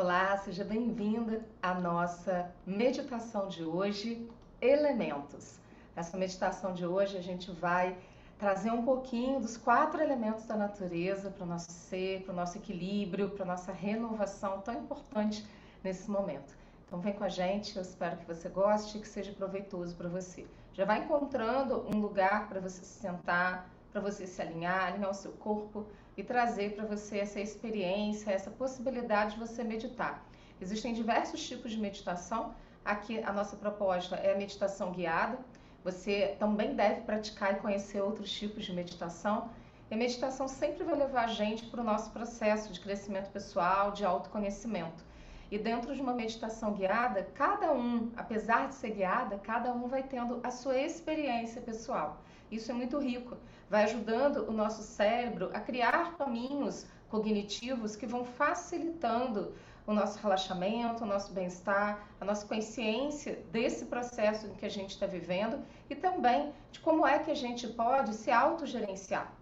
Olá, seja bem-vinda à nossa meditação de hoje, Elementos. Nessa meditação de hoje a gente vai trazer um pouquinho dos quatro elementos da natureza para o nosso ser, para o nosso equilíbrio, para a nossa renovação tão importante nesse momento. Então vem com a gente, eu espero que você goste e que seja proveitoso para você. Já vai encontrando um lugar para você se sentar, para você se alinhar, alinhar o seu corpo e trazer para você essa experiência, essa possibilidade de você meditar. Existem diversos tipos de meditação. Aqui a nossa proposta é a meditação guiada. Você também deve praticar e conhecer outros tipos de meditação. E a meditação sempre vai levar a gente para o nosso processo de crescimento pessoal, de autoconhecimento. E dentro de uma meditação guiada, cada um, apesar de ser guiada, cada um vai tendo a sua experiência pessoal. Isso é muito rico, vai ajudando o nosso cérebro a criar caminhos cognitivos que vão facilitando o nosso relaxamento, o nosso bem-estar, a nossa consciência desse processo em que a gente está vivendo e também de como é que a gente pode se autogerenciar.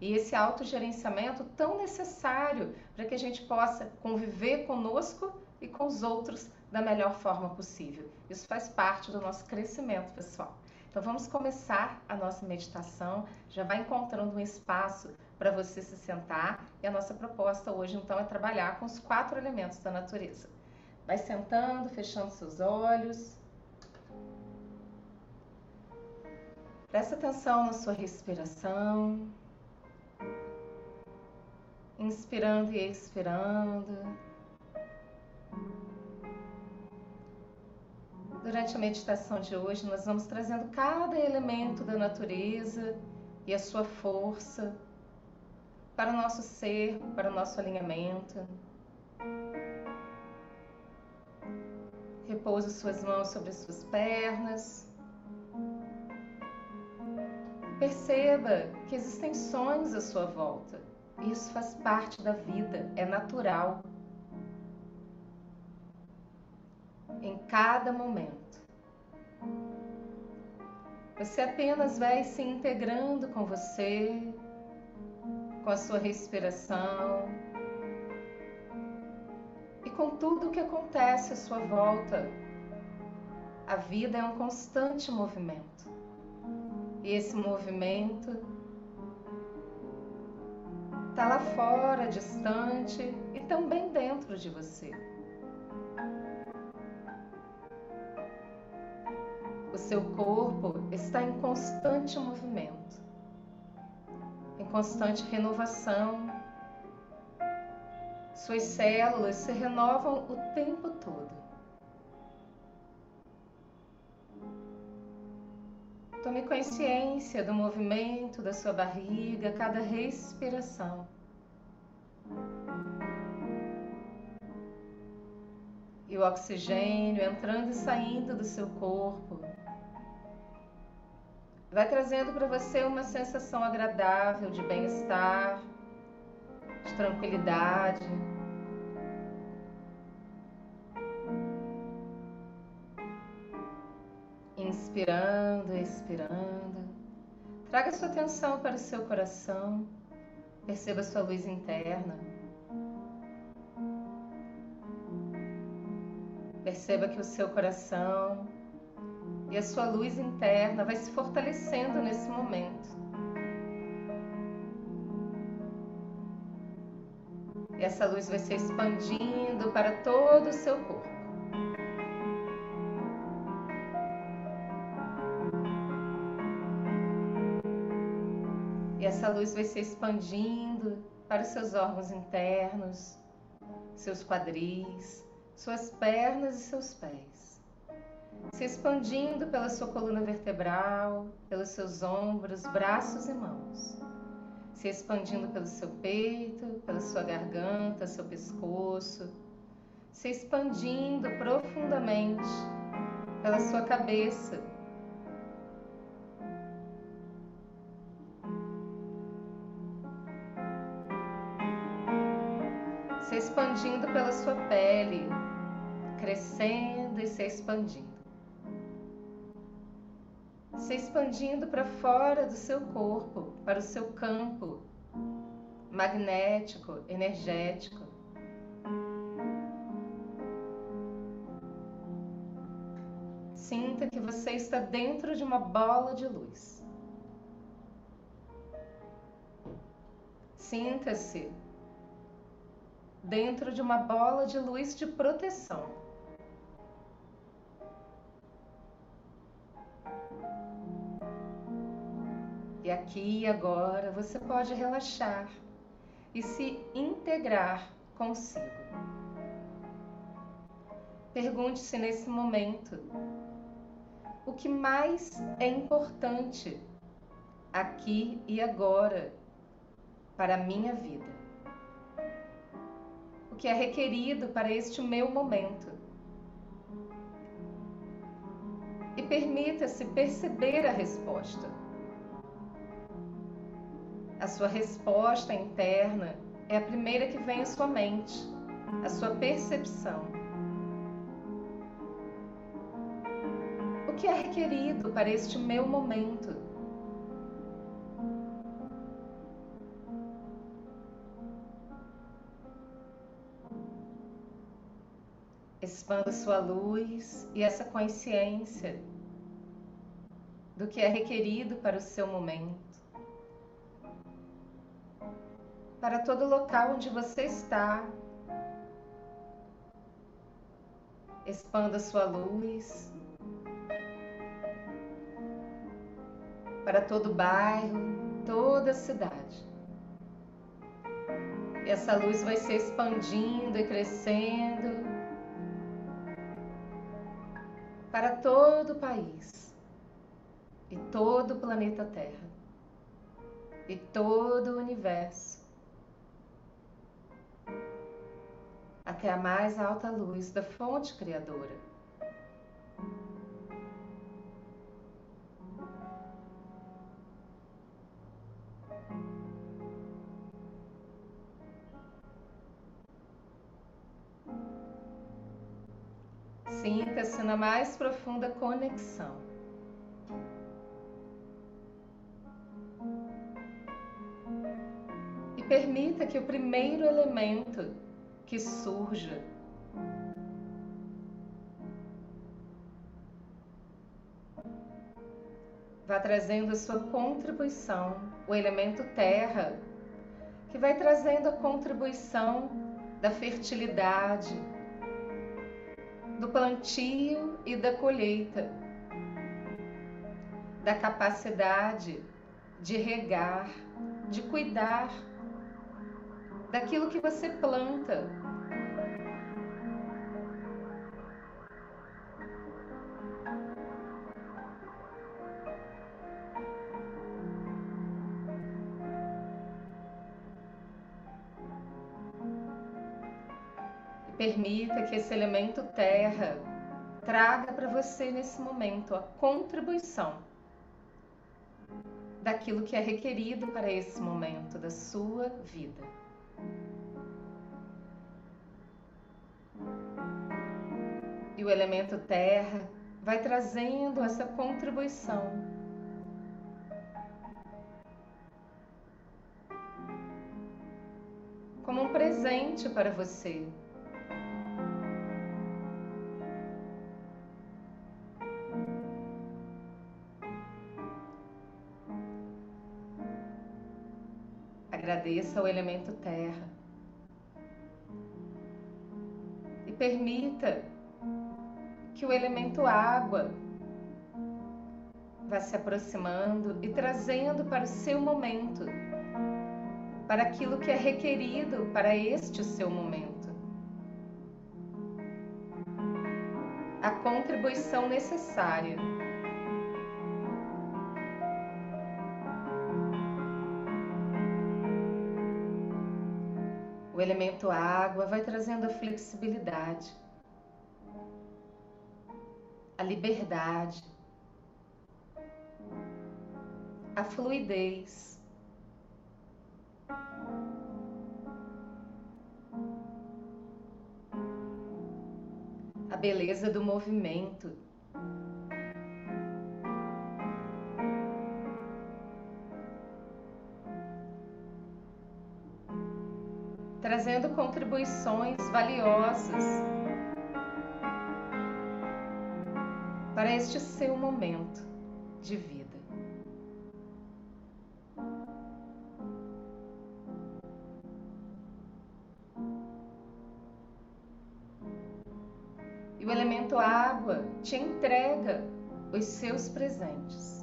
E esse autogerenciamento tão necessário para que a gente possa conviver conosco e com os outros da melhor forma possível. Isso faz parte do nosso crescimento pessoal. Então vamos começar a nossa meditação. Já vai encontrando um espaço para você se sentar. E a nossa proposta hoje então é trabalhar com os quatro elementos da natureza. Vai sentando, fechando seus olhos. Presta atenção na sua respiração. Inspirando e expirando. Durante a meditação de hoje, nós vamos trazendo cada elemento da natureza e a sua força para o nosso ser, para o nosso alinhamento. Repouse suas mãos sobre as suas pernas. Perceba que existem sonhos à sua volta. Isso faz parte da vida, é natural. Em cada momento. Você apenas vai se integrando com você, com a sua respiração e com tudo o que acontece à sua volta. A vida é um constante movimento. E esse movimento está lá fora, distante e também dentro de você. Seu corpo está em constante movimento, em constante renovação. Suas células se renovam o tempo todo. Tome consciência do movimento da sua barriga cada respiração. E o oxigênio entrando e saindo do seu corpo vai trazendo para você uma sensação agradável de bem-estar, de tranquilidade. Inspirando, expirando. Traga sua atenção para o seu coração. Perceba sua luz interna. Perceba que o seu coração e a sua luz interna vai se fortalecendo nesse momento. E essa luz vai se expandindo para todo o seu corpo. E essa luz vai se expandindo para os seus órgãos internos, seus quadris, suas pernas e seus pés se expandindo pela sua coluna vertebral, pelos seus ombros, braços e mãos, se expandindo pelo seu peito, pela sua garganta, seu pescoço, se expandindo profundamente pela sua cabeça. Se expandindo pela sua pele, crescendo e se expandindo se expandindo para fora do seu corpo, para o seu campo magnético, energético. Sinta que você está dentro de uma bola de luz. Sinta-se dentro de uma bola de luz de proteção. E aqui e agora você pode relaxar e se integrar consigo. Pergunte-se nesse momento o que mais é importante aqui e agora para a minha vida. O que é requerido para este meu momento. E permita-se perceber a resposta. A sua resposta interna é a primeira que vem à sua mente, a sua percepção. O que é requerido para este meu momento? Expanda sua luz e essa consciência do que é requerido para o seu momento. Para todo local onde você está. Expanda sua luz para todo bairro, toda cidade. E essa luz vai se expandindo e crescendo para todo o país e todo o planeta Terra e todo o universo. Até a mais alta luz da fonte criadora. Sinta-se na mais profunda conexão. E permita que o primeiro elemento que surja. Vá trazendo a sua contribuição, o elemento terra, que vai trazendo a contribuição da fertilidade, do plantio e da colheita, da capacidade de regar, de cuidar daquilo que você planta. Permita que esse elemento terra traga para você nesse momento a contribuição daquilo que é requerido para esse momento da sua vida. E o elemento terra vai trazendo essa contribuição. Como um presente para você. Agradeça ao elemento terra. E permita que o elemento água vá se aproximando e trazendo para o seu momento, para aquilo que é requerido para este seu momento. A contribuição necessária. O elemento água vai trazendo a flexibilidade a liberdade, a fluidez. A beleza do movimento. Trazendo contribuições valiosas para este seu momento de vida. E o elemento água te entrega os seus presentes.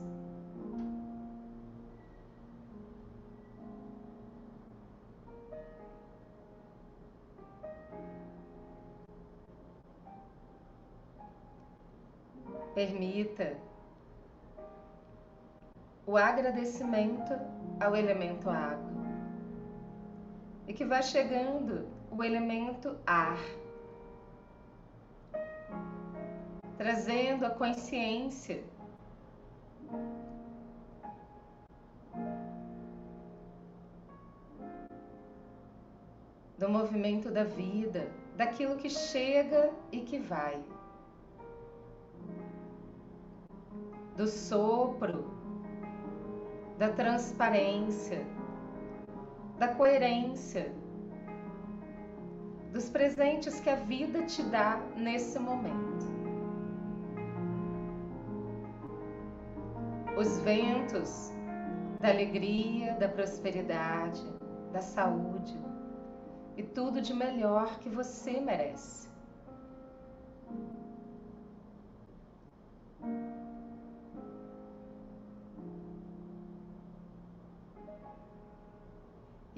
Permita o agradecimento ao elemento água e que vai chegando o elemento ar, trazendo a consciência do movimento da vida, daquilo que chega e que vai. Do sopro, da transparência, da coerência, dos presentes que a vida te dá nesse momento. Os ventos da alegria, da prosperidade, da saúde e tudo de melhor que você merece.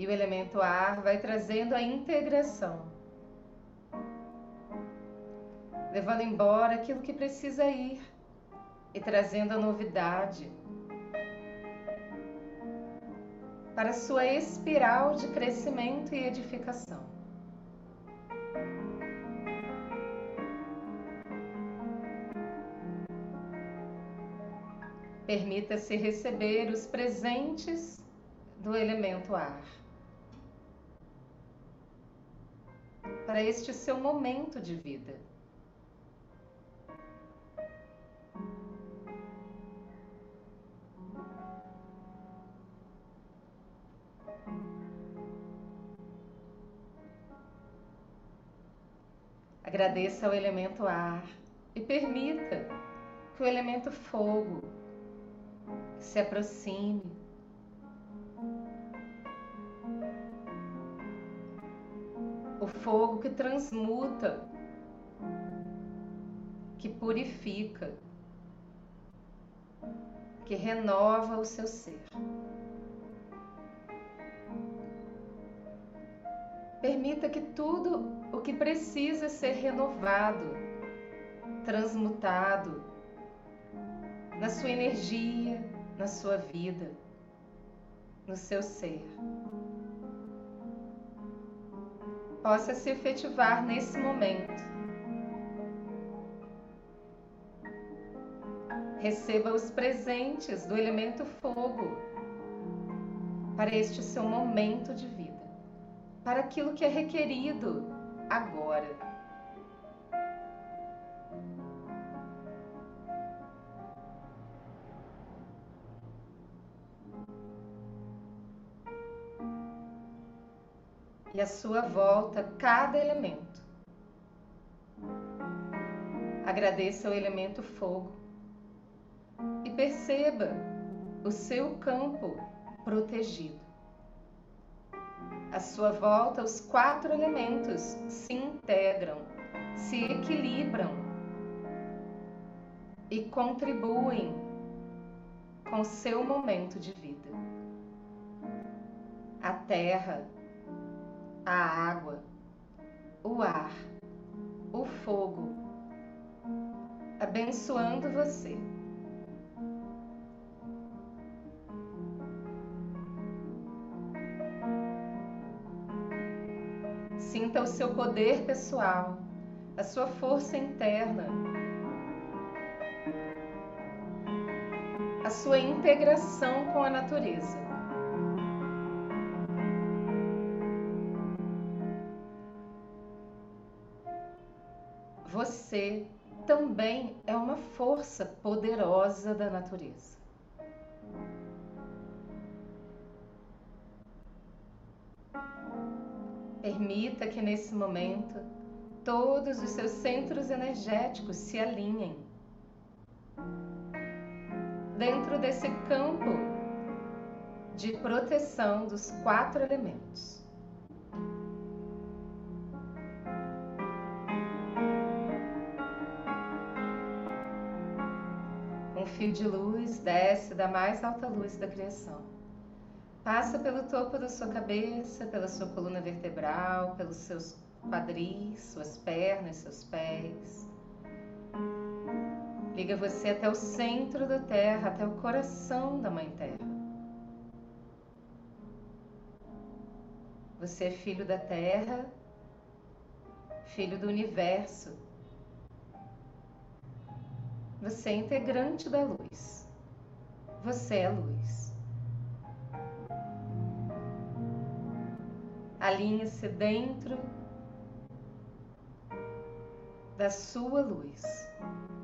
E o elemento ar vai trazendo a integração, levando embora aquilo que precisa ir e trazendo a novidade para sua espiral de crescimento e edificação. Permita-se receber os presentes do elemento ar. Para este seu momento de vida. Agradeça ao elemento ar e permita que o elemento fogo se aproxime o fogo que transmuta, que purifica, que renova o seu ser. Permita que tudo o que precisa ser renovado, transmutado na sua energia, na sua vida, no seu ser possa se efetivar nesse momento. Receba os presentes do elemento fogo para este seu momento de vida, para aquilo que é requerido agora. À sua volta cada elemento. Agradeça o elemento fogo e perceba o seu campo protegido. À sua volta, os quatro elementos se integram, se equilibram e contribuem com seu momento de vida. A terra, a água, o ar, o fogo, abençoando você. Sinta o seu poder pessoal, a sua força interna, a sua integração com a natureza. Você também é uma força poderosa da natureza. Permita que nesse momento todos os seus centros energéticos se alinhem dentro desse campo de proteção dos quatro elementos. Fio de luz desce da mais alta luz da criação. Passa pelo topo da sua cabeça, pela sua coluna vertebral, pelos seus quadris, suas pernas, seus pés. Liga você até o centro da Terra, até o coração da Mãe Terra. Você é filho da Terra, filho do universo. Você é integrante da luz. Você é luz. Alinhe-se dentro da sua luz,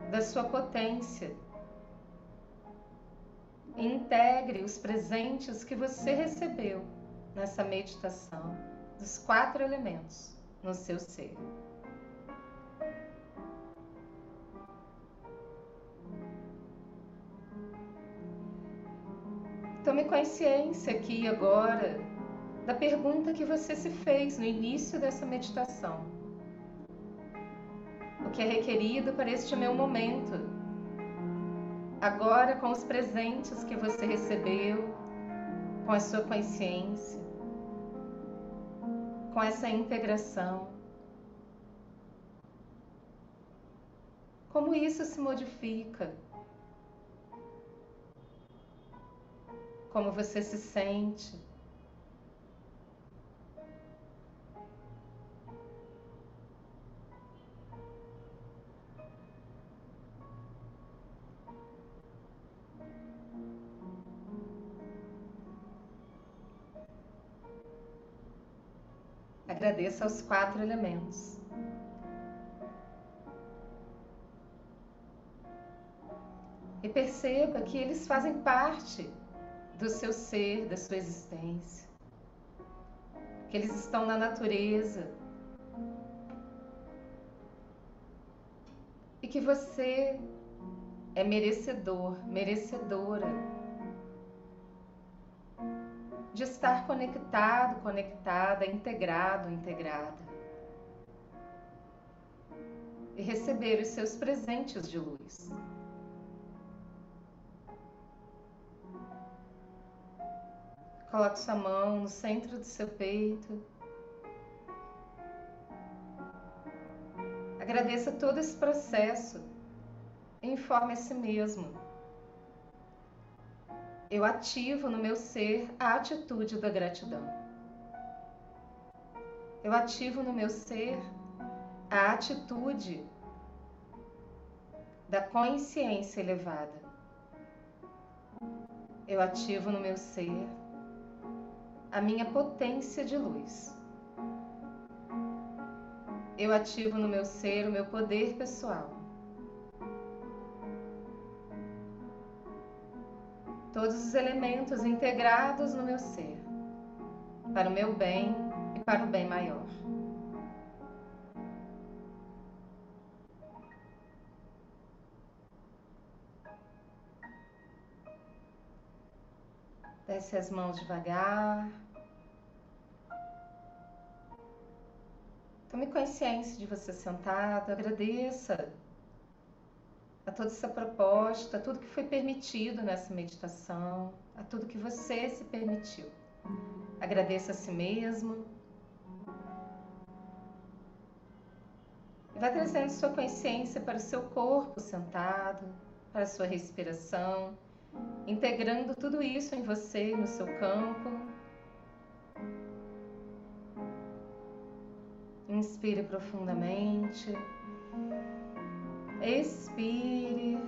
da sua potência. Integre os presentes que você recebeu nessa meditação dos quatro elementos no seu ser. Tome consciência aqui agora da pergunta que você se fez no início dessa meditação o que é requerido para este meu momento. Agora, com os presentes que você recebeu, com a sua consciência, com essa integração. Como isso se modifica? Como você se sente? Agradeça aos quatro elementos. E perceba que eles fazem parte do seu ser, da sua existência. Que eles estão na natureza. E que você é merecedor, merecedora de estar conectado, conectada, integrado, integrada. E receber os seus presentes de luz. Coloque sua mão no centro do seu peito. Agradeça todo esse processo informe a si mesmo eu ativo no meu ser a atitude da gratidão. Eu ativo no meu ser a atitude da consciência elevada. Eu ativo no meu ser a minha potência de luz. Eu ativo no meu ser o meu poder pessoal. todos os elementos integrados no meu ser, para o meu bem e para o bem maior. Desce as mãos devagar. Tome consciência de você sentado, agradeça a toda essa proposta, a tudo que foi permitido nessa meditação, a tudo que você se permitiu. Agradeça a si mesmo. E vai trazendo sua consciência para o seu corpo sentado, para a sua respiração, integrando tudo isso em você, no seu campo. Inspire profundamente. Expire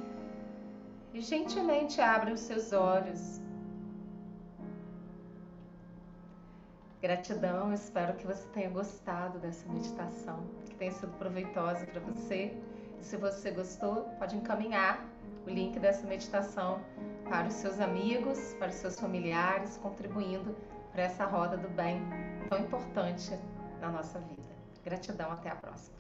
e gentilmente abra os seus olhos. Gratidão, espero que você tenha gostado dessa meditação, que tenha sido proveitosa para você. E se você gostou, pode encaminhar o link dessa meditação para os seus amigos, para os seus familiares, contribuindo para essa roda do bem tão importante na nossa vida. Gratidão, até a próxima.